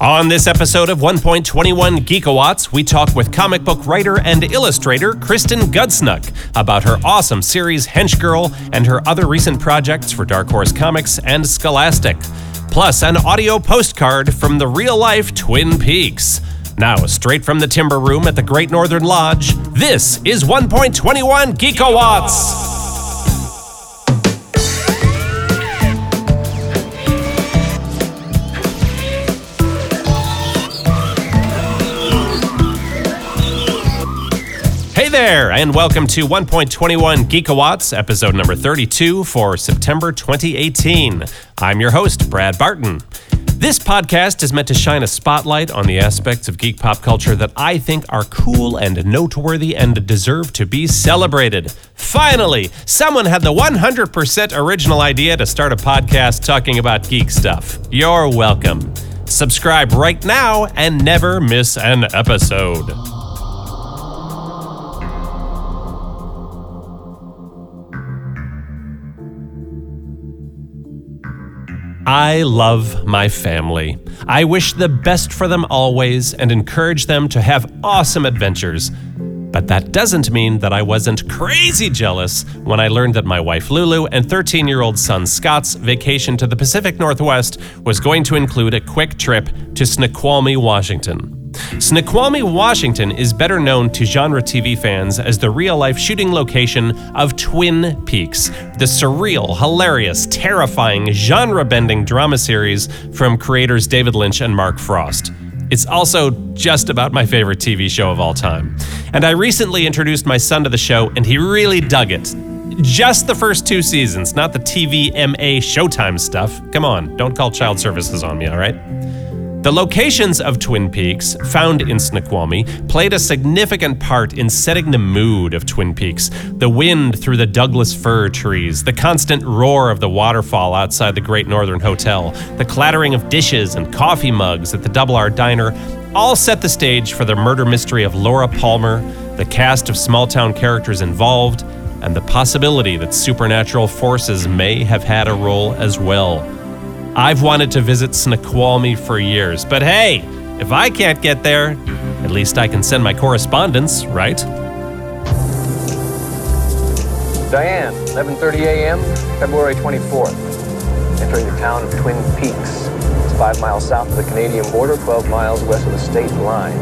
On this episode of 1.21 Geekawatts, we talk with comic book writer and illustrator Kristen Gudsnuck about her awesome series Hench Girl and her other recent projects for Dark Horse Comics and Scholastic. Plus, an audio postcard from the real life Twin Peaks. Now, straight from the Timber Room at the Great Northern Lodge, this is 1.21 Geekawatts. Hey there, and welcome to 1.21 Geekawatts, episode number 32 for September 2018. I'm your host, Brad Barton. This podcast is meant to shine a spotlight on the aspects of geek pop culture that I think are cool and noteworthy and deserve to be celebrated. Finally, someone had the 100% original idea to start a podcast talking about geek stuff. You're welcome. Subscribe right now and never miss an episode. I love my family. I wish the best for them always and encourage them to have awesome adventures. But that doesn't mean that I wasn't crazy jealous when I learned that my wife Lulu and 13 year old son Scott's vacation to the Pacific Northwest was going to include a quick trip to Snoqualmie, Washington. Snoqualmie, Washington is better known to genre TV fans as the real life shooting location of Twin Peaks, the surreal, hilarious, terrifying, genre bending drama series from creators David Lynch and Mark Frost. It's also just about my favorite TV show of all time. And I recently introduced my son to the show, and he really dug it. Just the first two seasons, not the TVMA Showtime stuff. Come on, don't call child services on me, all right? The locations of Twin Peaks, found in Snoqualmie, played a significant part in setting the mood of Twin Peaks. The wind through the Douglas fir trees, the constant roar of the waterfall outside the Great Northern Hotel, the clattering of dishes and coffee mugs at the Double R Diner all set the stage for the murder mystery of Laura Palmer, the cast of small town characters involved, and the possibility that supernatural forces may have had a role as well. I've wanted to visit Snoqualmie for years, but hey, if I can't get there, at least I can send my correspondence, right? Diane, 11:30 a.m., February 24th. Entering the town of Twin Peaks. It's five miles south of the Canadian border, 12 miles west of the state line.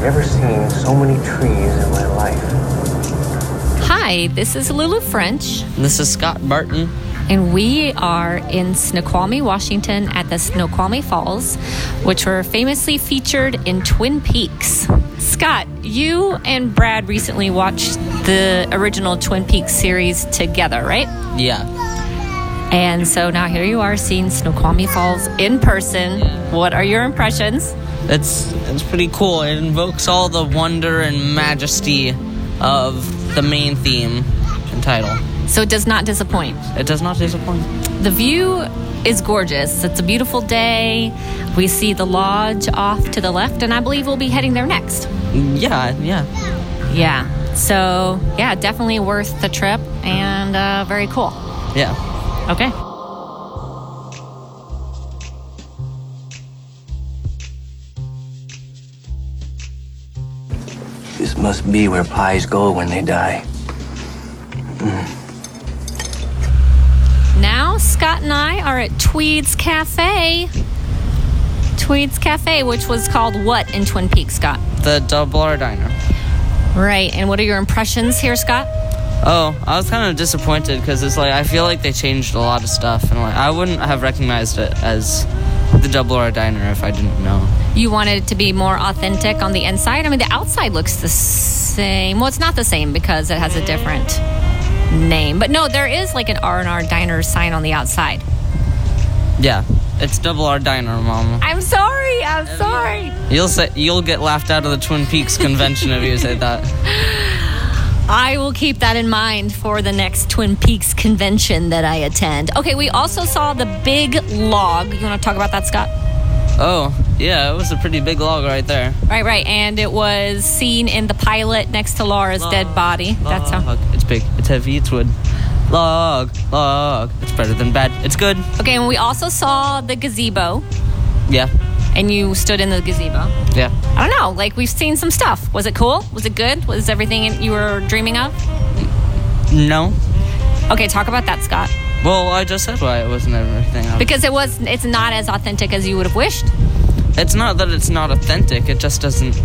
Never seen so many trees in my life. Hi, this is Lulu French. This is Scott Barton and we are in Snoqualmie, Washington at the Snoqualmie Falls, which were famously featured in Twin Peaks. Scott, you and Brad recently watched the original Twin Peaks series together, right? Yeah. And so now here you are seeing Snoqualmie Falls in person. What are your impressions? It's it's pretty cool. It invokes all the wonder and majesty of the main theme and title. So it does not disappoint. It does not disappoint. The view is gorgeous. It's a beautiful day. We see the lodge off to the left, and I believe we'll be heading there next. Yeah, yeah. Yeah. So, yeah, definitely worth the trip and uh, very cool. Yeah. Okay. This must be where pies go when they die. Mm. Scott and I are at Tweed's Cafe. Tweed's Cafe, which was called what in Twin Peaks, Scott? The Double R Diner. Right. And what are your impressions here, Scott? Oh, I was kind of disappointed because it's like I feel like they changed a lot of stuff, and like I wouldn't have recognized it as the Double R Diner if I didn't know. You wanted it to be more authentic on the inside. I mean, the outside looks the same. Well, it's not the same because it has a different name. But no, there is like an R&R Diner sign on the outside. Yeah, it's Double R Diner, Mom. I'm sorry. I'm sorry. You'll say you'll get laughed out of the Twin Peaks convention if you say that. I will keep that in mind for the next Twin Peaks convention that I attend. Okay, we also saw the big log. You want to talk about that, Scott? Oh, yeah, it was a pretty big log right there. Right, right. And it was seen in the pilot next to Laura's log, dead body. Log. That's how. It's heavy, it's wood. Log, log. It's better than bad. It's good. Okay, and we also saw the gazebo. Yeah. and you stood in the gazebo. Yeah. I don't know. Like we've seen some stuff. Was it cool? Was it good? Was everything you were dreaming of? No. Okay, talk about that, Scott. Well, I just said why it wasn't everything. Because it was. It's not as authentic as you would have wished. It's not that it's not authentic. It just doesn't.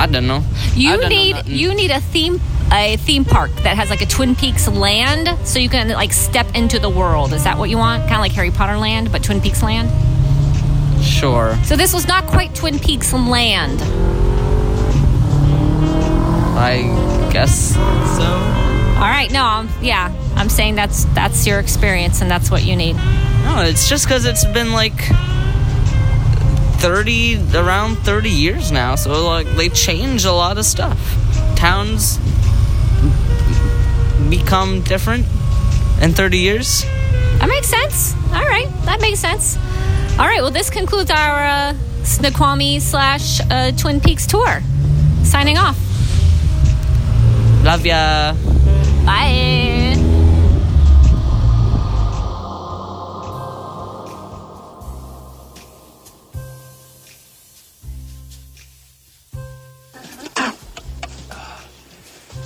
I don't know. You don't need nothing. you need a theme a theme park that has like a Twin Peaks land, so you can like step into the world. Is that what you want? Kind of like Harry Potter land, but Twin Peaks land. Sure. So this was not quite Twin Peaks land. I guess so. All right, no, I'm, yeah, I'm saying that's that's your experience and that's what you need. No, it's just because it's been like 30, around 30 years now. So, like, they change a lot of stuff. Towns become different in 30 years. That makes sense. All right, that makes sense. All right, well, this concludes our uh, Snoqualmie slash uh, Twin Peaks tour. Signing off. Love ya. Bye.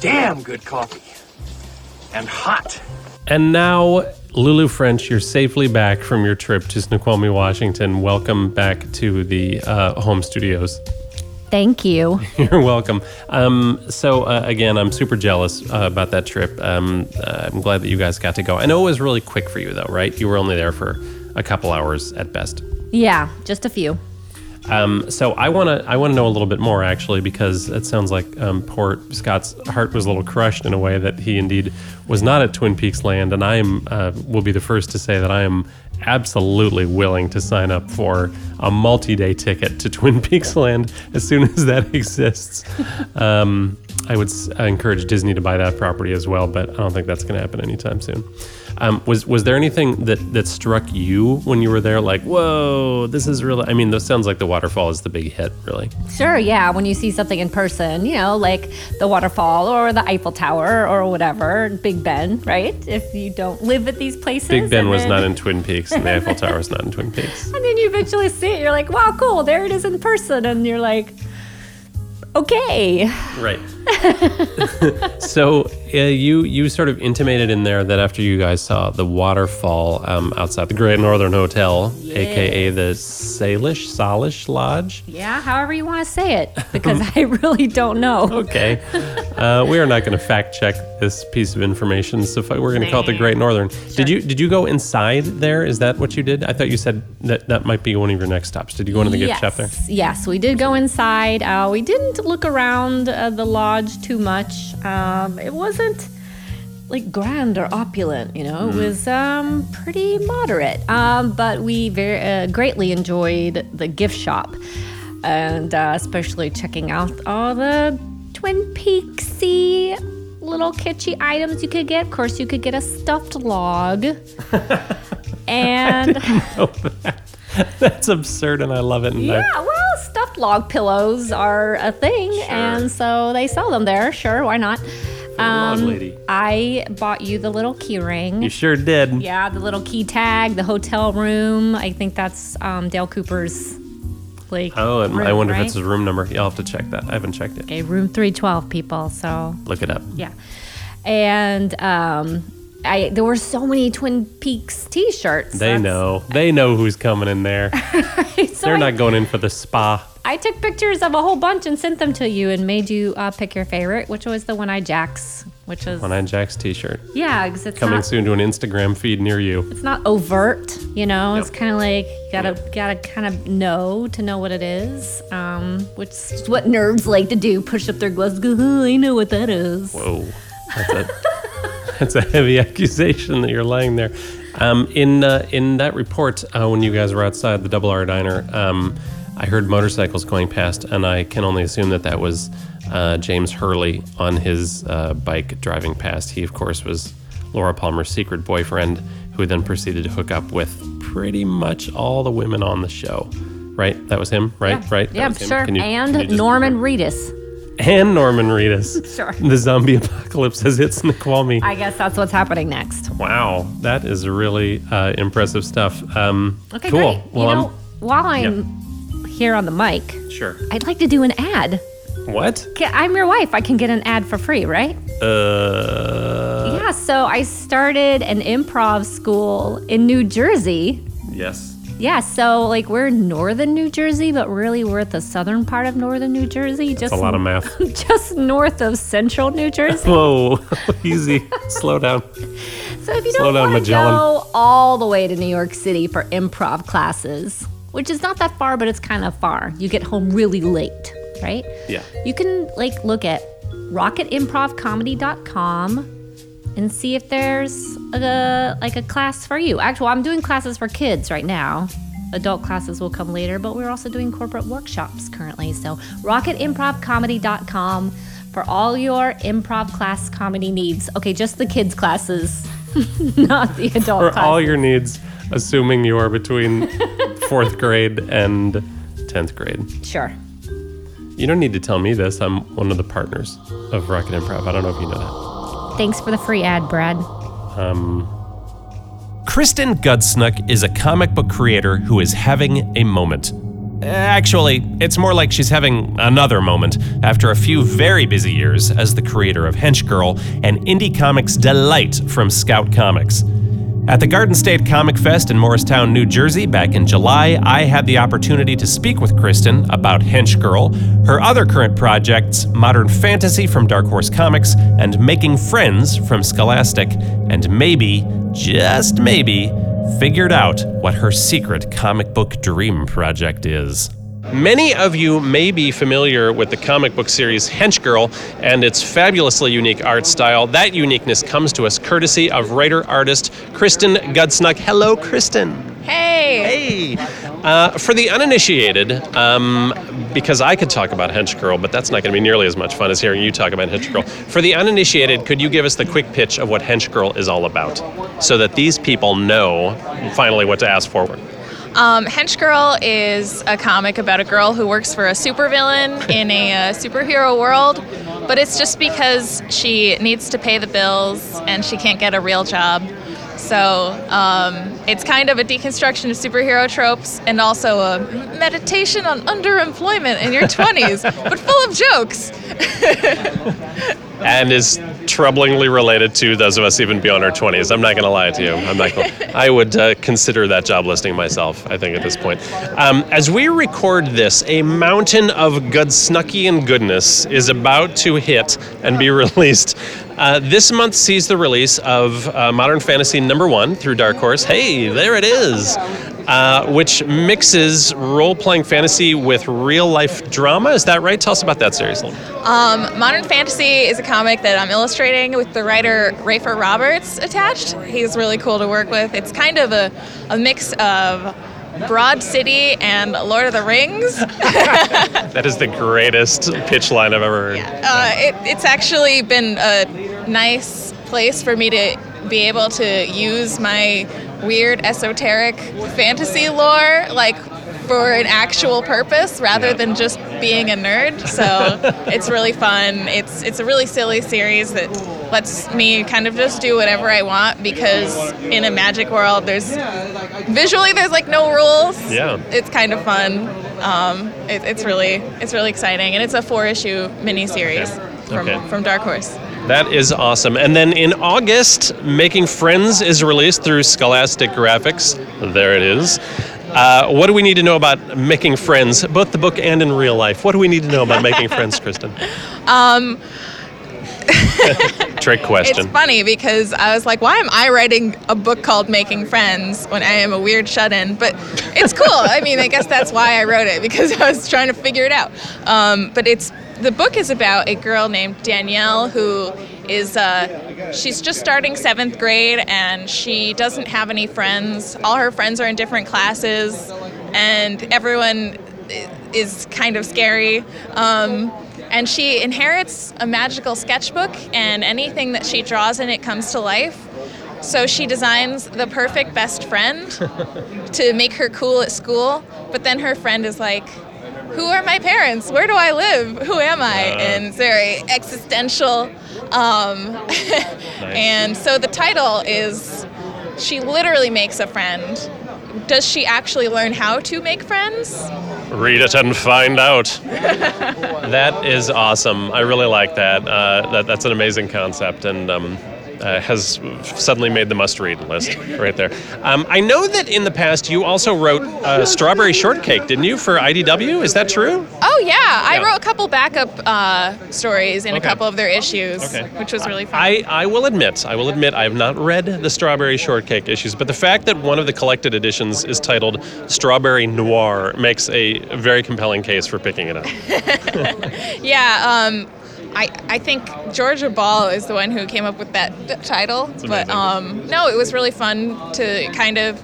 Damn good coffee. And hot. And now, Lulu French, you're safely back from your trip to Snoqualmie, Washington. Welcome back to the uh, home studios. Thank you. You're welcome. Um, so uh, again, I'm super jealous uh, about that trip. Um, uh, I'm glad that you guys got to go. I know it was really quick for you, though, right? You were only there for a couple hours at best. Yeah, just a few. Um, so I want to I want to know a little bit more actually because it sounds like um, poor Scott's heart was a little crushed in a way that he indeed was not at Twin Peaks Land, and I am uh, will be the first to say that I am absolutely willing to sign up for a multi-day ticket to Twin Peaks Land as soon as that exists. Um, I would s- I encourage Disney to buy that property as well, but I don't think that's going to happen anytime soon. Um, was was there anything that that struck you when you were there? Like, whoa, this is really. I mean, this sounds like the waterfall is the big hit, really. Sure, yeah. When you see something in person, you know, like the waterfall or the Eiffel Tower or whatever, Big Ben, right? If you don't live at these places. Big Ben was then- not in Twin Peaks, and the Eiffel Tower is not in Twin Peaks. And then you eventually see it, you're like, wow, cool, there it is in person. And you're like, okay. Right. so uh, you you sort of intimated in there that after you guys saw the waterfall um, outside the Great Northern Hotel, aka the Salish Salish Lodge. Yeah, however you want to say it, because I really don't know. Okay, uh, we are not going to fact check this piece of information. So we're going to call it the Great Northern. Did you did you go inside there? Is that what you did? I thought you said that that might be one of your next stops. Did you go into the gift yes. shop there? Yes, we did go inside. Uh, we didn't look around uh, the lodge too much. Um, it wasn't like grand or opulent, you know. It was um, pretty moderate. Um, but we very uh, greatly enjoyed the gift shop, and uh, especially checking out all the Twin Peaksy little kitschy items you could get. Of course, you could get a stuffed log. and That's absurd, and I love it. And I- yeah, well, stuffed log pillows are a thing, and so they sell them there. Sure, why not? Um, lady. I bought you the little key ring. you sure did. yeah, the little key tag, the hotel room. I think that's um, Dale Cooper's like. Oh, and I wonder right? if it's his room number. I'll have to check that. I haven't checked it. Okay, room three twelve people. So Look it up. yeah, and um, I there were so many Twin Peaks T-shirts. They That's- know. They know who's coming in there. so They're I- not going in for the spa. I took pictures of a whole bunch and sent them to you and made you uh, pick your favorite, which was the One Eye Jacks, which is One Eye Jack's t-shirt. yeah, because it's Coming not soon to an Instagram feed near you. it's not overt, you know. It's kind of like you gotta gotta kind of know to know what it is, um, which is what nerds like to do: push up their gloves, go, "Oh, I know what that is. Whoa. That's a, that's a heavy accusation that you're laying there. Um, in, uh, in that report, uh, when you guys were outside the Double R Diner, um, I heard motorcycles going past, and I can only assume that that was uh, James Hurley on his uh, bike driving past. He, of course, was Laura Palmer's secret boyfriend, who then proceeded to hook up with pretty much all the women on the show. Right? That was him, right? Right? Yeah, was him. sure. Can you- and Norman Reedus. And Norman Reedus. Sure. The zombie apocalypse has hit Snoqualmie. I guess that's what's happening next. Wow, that is really uh, impressive stuff. Um, Okay, cool. great. Well, you know, while I'm here on the mic, sure. I'd like to do an ad. What? I'm your wife. I can get an ad for free, right? Uh, yeah, so I started an improv school in New Jersey. yes. Yeah, so like we're in northern New Jersey, but really we're at the southern part of northern New Jersey. Just a lot of math. just north of central New Jersey. Whoa, easy. Slow down. So if you Slow don't want to go all the way to New York City for improv classes, which is not that far, but it's kind of far. You get home really late, right? Yeah. You can like look at rocketimprovcomedy.com and see if there's a like a class for you. Actually, I'm doing classes for kids right now. Adult classes will come later, but we're also doing corporate workshops currently. So, rocketimprovcomedy.com for all your improv class comedy needs. Okay, just the kids classes, not the adult For classes. all your needs, assuming you are between fourth grade and 10th grade. Sure. You don't need to tell me this. I'm one of the partners of Rocket Improv. I don't know if you know that. Thanks for the free ad, Brad. Um, Kristen Gudsnuck is a comic book creator who is having a moment. Uh, actually, it's more like she's having another moment after a few very busy years as the creator of Hench Girl and indie comics delight from Scout Comics. At the Garden State Comic Fest in Morristown, New Jersey, back in July, I had the opportunity to speak with Kristen about Hench Girl, her other current projects, Modern Fantasy from Dark Horse Comics, and Making Friends from Scholastic, and maybe, just maybe, figured out what her secret comic book dream project is. Many of you may be familiar with the comic book series Hench Girl and its fabulously unique art style. That uniqueness comes to us courtesy of writer artist Kristen Gudsnuck. Hello, Kristen. Hey! Hey. Uh, for the uninitiated, um, because I could talk about Hench Girl, but that's not going to be nearly as much fun as hearing you talk about Hench Girl. For the uninitiated, could you give us the quick pitch of what Hench Girl is all about so that these people know finally what to ask for? Um, Hench Girl is a comic about a girl who works for a supervillain in a uh, superhero world, but it's just because she needs to pay the bills and she can't get a real job. So um, it's kind of a deconstruction of superhero tropes and also a meditation on underemployment in your 20s, but full of jokes. and is troublingly related to those of us even beyond our 20s. I'm not going to lie to you. I'm not. Gonna, I would uh, consider that job listing myself. I think at this point. Um, as we record this, a mountain of Gudsnuckian goodness is about to hit and be released. Uh, this month sees the release of uh, Modern Fantasy number one through Dark Horse. Hey, there it is. Uh, which mixes role-playing fantasy with real-life drama. Is that right? Tell us about that series. Um, Modern Fantasy is a comic that I'm illustrating with the writer Rafer Roberts attached. He's really cool to work with. It's kind of a, a mix of Broad City and Lord of the Rings. That is the greatest pitch line I've ever heard. Uh, it, it's actually been a nice place for me to be able to use my weird esoteric fantasy lore like for an actual purpose rather than just being a nerd. So it's really fun. It's it's a really silly series that lets me kind of just do whatever I want because in a magic world there's visually there's like no rules. Yeah. It's kind of fun. Um, it, it's really it's really exciting and it's a four issue miniseries from Okay. from Dark Horse. That is awesome. And then in August, Making Friends is released through Scholastic Graphix. There it is. Uh, what do we need to know about Making Friends, both the book and in real life? What do we need to know about Making Friends, Kristen? Um, Trick question. It's funny because I was like, why am I writing a book called Making Friends when I am a weird shut in? But it's cool. I mean, I guess that's why I wrote it because I was trying to figure it out. Um, but it's the book is about a girl named Danielle who is uh, she's just starting seventh grade and she doesn't have any friends. All her friends are in different classes, and everyone is kind of scary. Um, and she inherits a magical sketchbook, and anything that she draws in it comes to life. So she designs the perfect best friend to make her cool at school, but then her friend is like, who are my parents? Where do I live? Who am I? Uh. and it's very existential. Um, And so the title is She Literally Makes a Friend. Does she actually learn how to make friends? Read it and find out. that is awesome. I really like that. Uh, that that's an amazing concept, and um, uh, has suddenly made the must-read list right there. Um, I know that in the past you also wrote uh, Strawberry Shortcake, didn't you, for IDW? Is that true? Oh, yeah. I wrote a couple backup uh, stories in Okay. a couple of their issues, Okay. which was really fun. I, I will admit, I will admit, I have not read the Strawberry Shortcake issues, but the fact that one of the collected editions is titled Strawberry Noir makes a very compelling case for picking it up. Yeah, um, I, I think Georgia Ball is the one who came up with that title. But um, no, it was really fun to kind of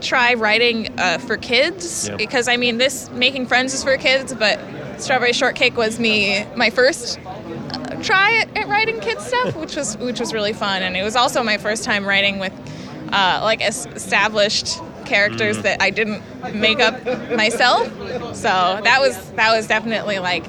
try writing uh, for kids because I mean, this making friends is for kids, but Strawberry Shortcake was me my first uh, try at, at writing kids stuff, which was which was really fun, and it was also my first time writing with uh, like established characters Mm. that I didn't make up myself. So that was that was definitely like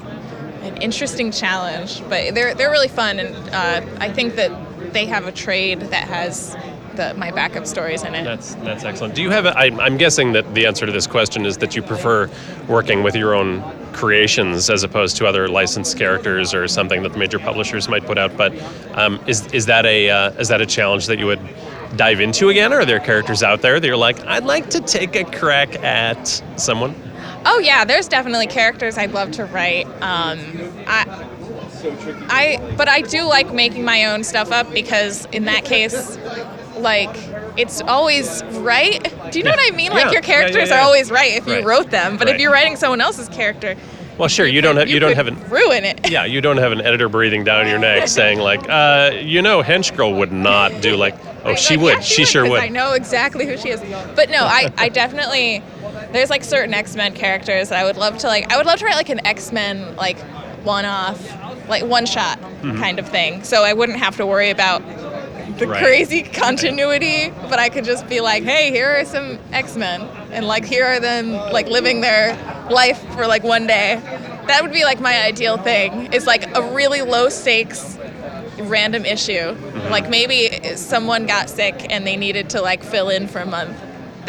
an interesting challenge, but they're they're really fun, and uh, I think that they have a trade that has the my backup stories in it. That's that's excellent. Do you have? A, I, I'm guessing that the answer to this question is that you prefer working with your own creations as opposed to other licensed characters or something that the major publishers might put out. But um, is is that a uh, is that a challenge that you would dive into again? Or are there characters out there that you're like, I'd like to take a crack at someone? Oh yeah, there's definitely characters I'd love to write. Um, I, I, but I do like making my own stuff up because in that case, like it's always right. Do you know what I mean? Like Yeah, your yeah, yeah, characters yeah. are always right if you wrote them, but Right. if you're writing someone else's character, Well, sure, you don't have you, don't have an ruin it. yeah, you don't have an editor breathing down your neck saying like, uh, you know, Hench Girl would not do like, oh, Right, she like, would, yeah, she, sure would. I know exactly who she is. But no, I, I definitely there's like certain X Men characters that I would love to like. I would love to write like an X Men like one off, like one shot kind of thing. So I wouldn't have to worry about the Mm-hmm. Right. crazy continuity, but I could just be like, hey, here are some X Men, and like here are them like living their life for like one day. That would be like my ideal thing. Is like a really low stakes random issue. Mm-hmm. Like maybe someone got sick and they needed to like fill in for a month.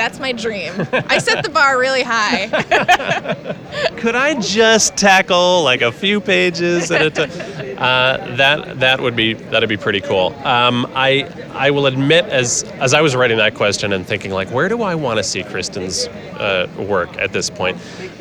That's my dream. I set the bar really high. Could I just tackle like a few pages at a time? Uh, that that would be that'd be pretty cool. Um, I I will admit, as as I was writing that question and thinking like, where do I want to see Kristen's uh, work at this point?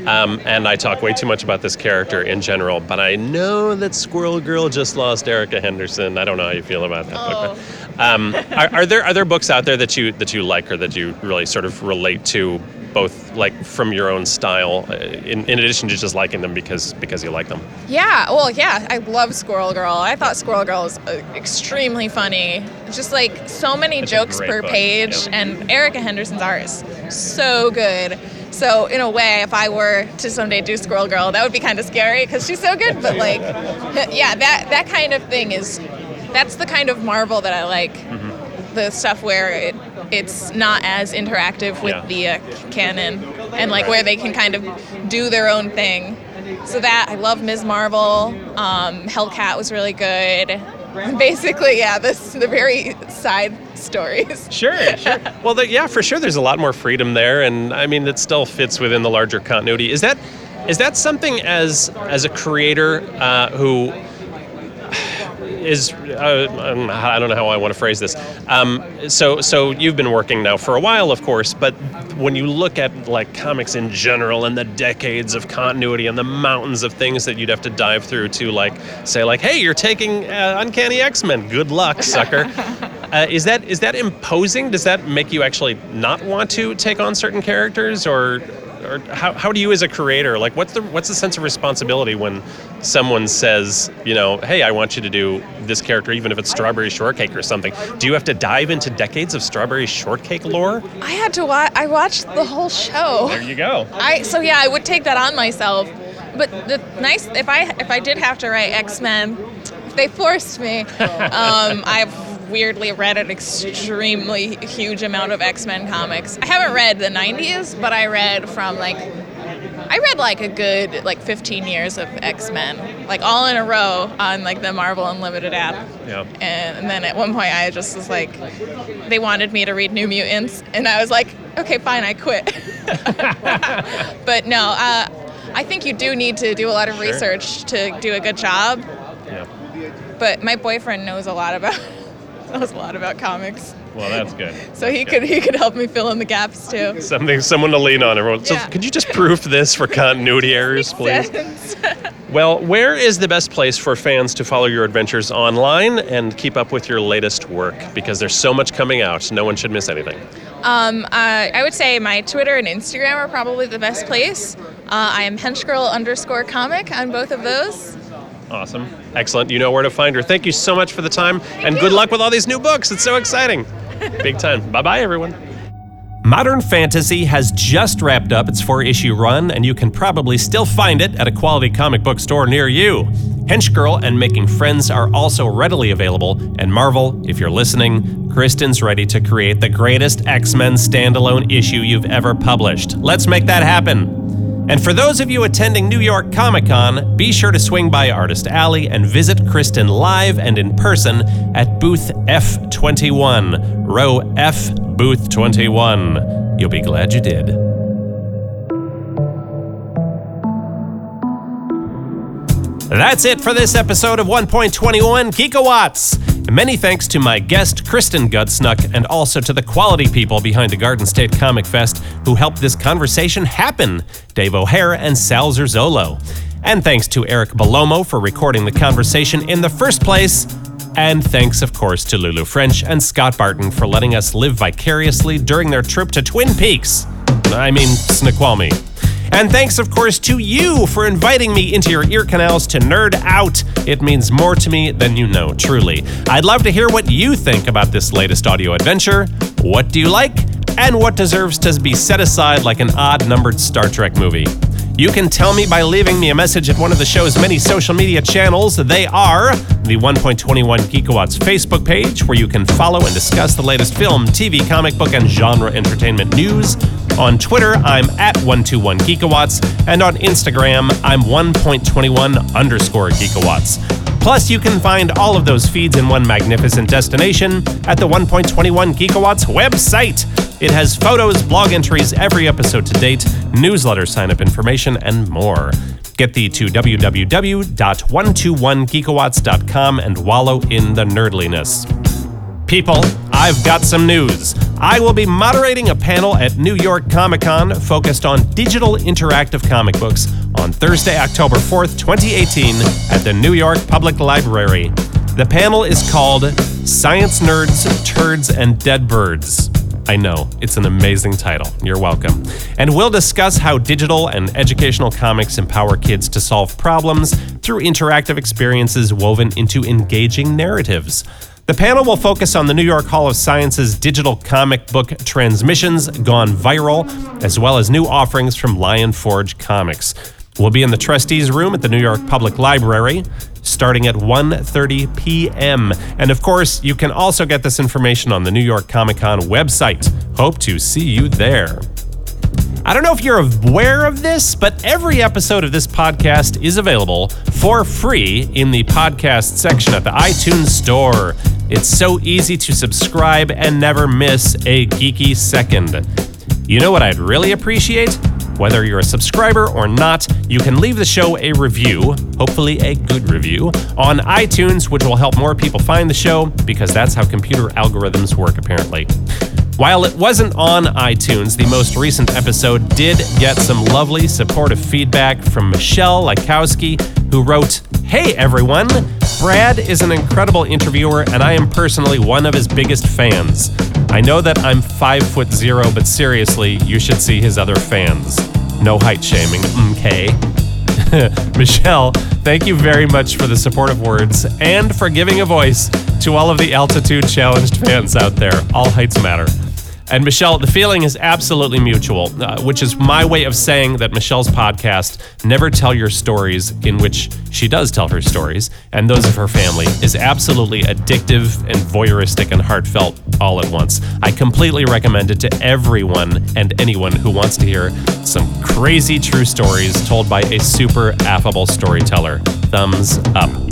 Um, and I talk way too much about this character in general, but I know that Squirrel Girl just lost Erica Henderson. I don't know how you feel about that book. But, um, are, are there other books out there that you that you like or that you really sort of relate to? both like from your own style uh, in, in addition to just liking them because because you like them yeah, well, yeah, I love Squirrel Girl. I thought Squirrel Girl was uh, extremely funny. Just like so many It's jokes per book, page, and Erica Henderson's art is so good. So in a way, if I were to someday do Squirrel Girl, that would be kind of scary because she's so good. But like, yeah, that that kind of thing is that's the kind of Marvel that I like. Mm-hmm. The stuff where it it's not as interactive with Yeah. the uh, canon, and like where they can kind of do their own thing. So that I love Ms. Marvel. Um, Hellcat was really good. Basically, yeah, this the very side stories. sure sure well the, yeah for sure there's a lot more freedom there and i mean it still fits within the larger continuity is that is that something as as a creator uh, who is uh, um, I don't know how I want to phrase this. Um, so so you've been working now for a while, of course, but when you look at like comics in general and the decades of continuity and the mountains of things that you'd have to dive through to like say like, hey, you're taking uh, Uncanny X Men, good luck, sucker. uh, is that is that imposing? Does that make you actually not want to take on certain characters or? Or how, how do you as a creator like what's the what's the sense of responsibility when someone says you know hey i want you to do this character even if it's strawberry shortcake or something do you have to dive into decades of strawberry shortcake lore I had to watch. I watched the whole show. there you go I so yeah, I would take that on myself. But the nice if I if I did have to write X Men, if they forced me, um, I've weirdly read an extremely huge amount of X Men comics. I haven't read the '90s, but I read from like I read like a good like 15 years of X Men, like all in a row on like the Marvel Unlimited app. Yeah. And, and then at one point, I just was like, they wanted me to read New Mutants, and I was like, okay, fine, I quit. but no, uh, I think you do need to do a lot of research to do a good job. Yeah. But my boyfriend knows a lot about knows a lot about comics, Well, that's good. so he could he could help me fill in the gaps too. Something, someone to lean on. Everyone. So, could you just proof this for continuity errors, please? Well, where is the best place for fans to follow your adventures online and keep up with your latest work? Because there's so much coming out, no one should miss anything. Um, uh, I would say my Twitter and Instagram are probably the best place. Uh, I am henchgirl underscore comic on both of those. Awesome. Excellent. You know where to find her. Thank you so much for the time, and good luck with all these new books. It's so exciting. Big time. Bye bye, everyone. Modern Fantasy has just wrapped up its four issue run, and you can probably still find it at a quality comic book store near you. Hench Girl and Making Friends are also readily available, and Marvel, if you're listening, Kristen's ready to create the greatest X Men standalone issue you've ever published. Let's make that happen. And for those of you attending New York Comic Con, be sure to swing by Artist Alley and visit Kristen live and in person at booth F21, row F, booth 21. You'll be glad you did. That's it for this episode of 1.21 Geekawatts. Many thanks to my guest, Kristen Gudsnuck, and also to the quality people behind the Garden State Comic Fest who helped this conversation happen Dave O'Hare and Sal Zerzolo. And thanks to Eric Balomo for recording the conversation in the first place. And thanks, of course, to Lulu French and Scott Barton for letting us live vicariously during their trip to Twin Peaks. I mean, Snoqualmie. And thanks, of course, to you for inviting me into your ear canals to nerd out. It means more to me than you know, truly. I'd love to hear what you think about this latest audio adventure. What do you like? And what deserves to be set aside like an odd numbered Star Trek movie? You can tell me by leaving me a message at one of the show's many social media channels. They are the 1.21 Geekawatts Facebook page, where you can follow and discuss the latest film, TV, comic book, and genre entertainment news. On Twitter, I'm at 121 Geekawatts, and on Instagram, I'm 1.21 underscore Geekawatts. Plus, you can find all of those feeds in one magnificent destination at the 1.21 Geekawatts website. It has photos, blog entries, every episode to date, newsletter sign up information, and more. Get thee to www.121geekawatts.com and wallow in the nerdliness. People, I've got some news. I will be moderating a panel at New York Comic Con focused on digital interactive comic books on Thursday, October 4th, 2018, at the New York Public Library. The panel is called Science Nerds, Turds, and Dead Birds. I know, it's an amazing title. You're welcome. And we'll discuss how digital and educational comics empower kids to solve problems through interactive experiences woven into engaging narratives. The panel will focus on the New York Hall of Science's digital comic book transmissions gone viral, as well as new offerings from Lion Forge Comics. We'll be in the trustees room at the New York Public Library starting at 1:30 p.m. And of course, you can also get this information on the New York Comic-Con website. Hope to see you there. I don't know if you're aware of this, but every episode of this podcast is available for free in the podcast section at the iTunes Store. It's so easy to subscribe and never miss a geeky second. You know what I'd really appreciate? Whether you're a subscriber or not, you can leave the show a review, hopefully a good review, on iTunes, which will help more people find the show because that's how computer algorithms work, apparently. While it wasn't on iTunes, the most recent episode did get some lovely supportive feedback from Michelle Likowski, who wrote, Hey everyone! Brad is an incredible interviewer, and I am personally one of his biggest fans. I know that I'm five foot zero, but seriously, you should see his other fans. No height shaming, okay? Michelle, thank you very much for the supportive words and for giving a voice to all of the altitude challenged fans out there. All heights matter. And Michelle, the feeling is absolutely mutual, uh, which is my way of saying that Michelle's podcast, Never Tell Your Stories, in which she does tell her stories and those of her family, is absolutely addictive and voyeuristic and heartfelt all at once. I completely recommend it to everyone and anyone who wants to hear some crazy true stories told by a super affable storyteller. Thumbs up.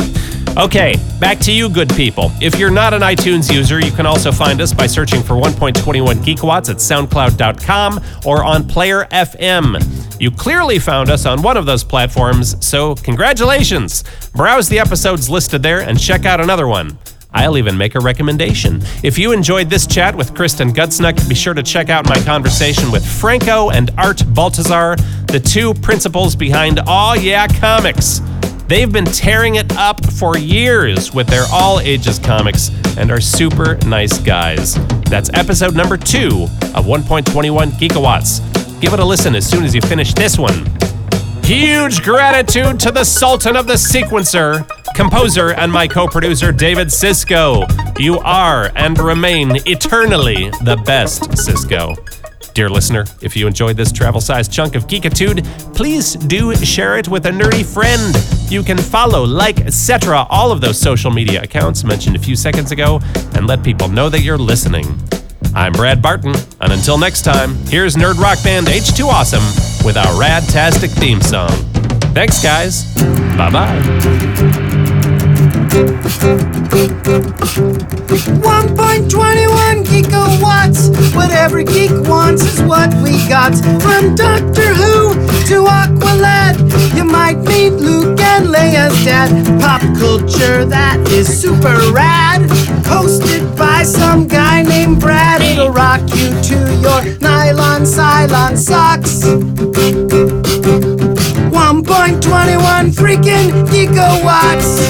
Okay, back to you, good people. If you're not an iTunes user, you can also find us by searching for 1.21 Geekawatts at SoundCloud.com or on Player FM. You clearly found us on one of those platforms, so congratulations! Browse the episodes listed there and check out another one. I'll even make a recommendation. If you enjoyed this chat with Kristen Gudsnuck, be sure to check out my conversation with Franco and Art Baltazar, the two principals behind Aw Yeah Comics. They've been tearing it up for years with their all ages comics and are super nice guys. That's episode number two of 1.21 Geekawatts. Give it a listen as soon as you finish this one. Huge gratitude to the Sultan of the Sequencer, composer, and my co producer, David Cisco. You are and remain eternally the best, Cisco. Dear listener, if you enjoyed this travel sized chunk of geekitude, please do share it with a nerdy friend. You can follow, like, etc., all of those social media accounts mentioned a few seconds ago, and let people know that you're listening. I'm Brad Barton, and until next time, here's Nerd Rock Band H2 Awesome with our Radtastic theme song. Thanks, guys. Bye bye. 1.21 gigawatts. What every geek wants is what we got. From Doctor Who to Aqualad, you might meet Luke and Leia's dad. Pop culture that is super rad. Hosted by some guy named Brad. It'll rock you to your nylon Cylon socks. 1.21 freaking gigawatts.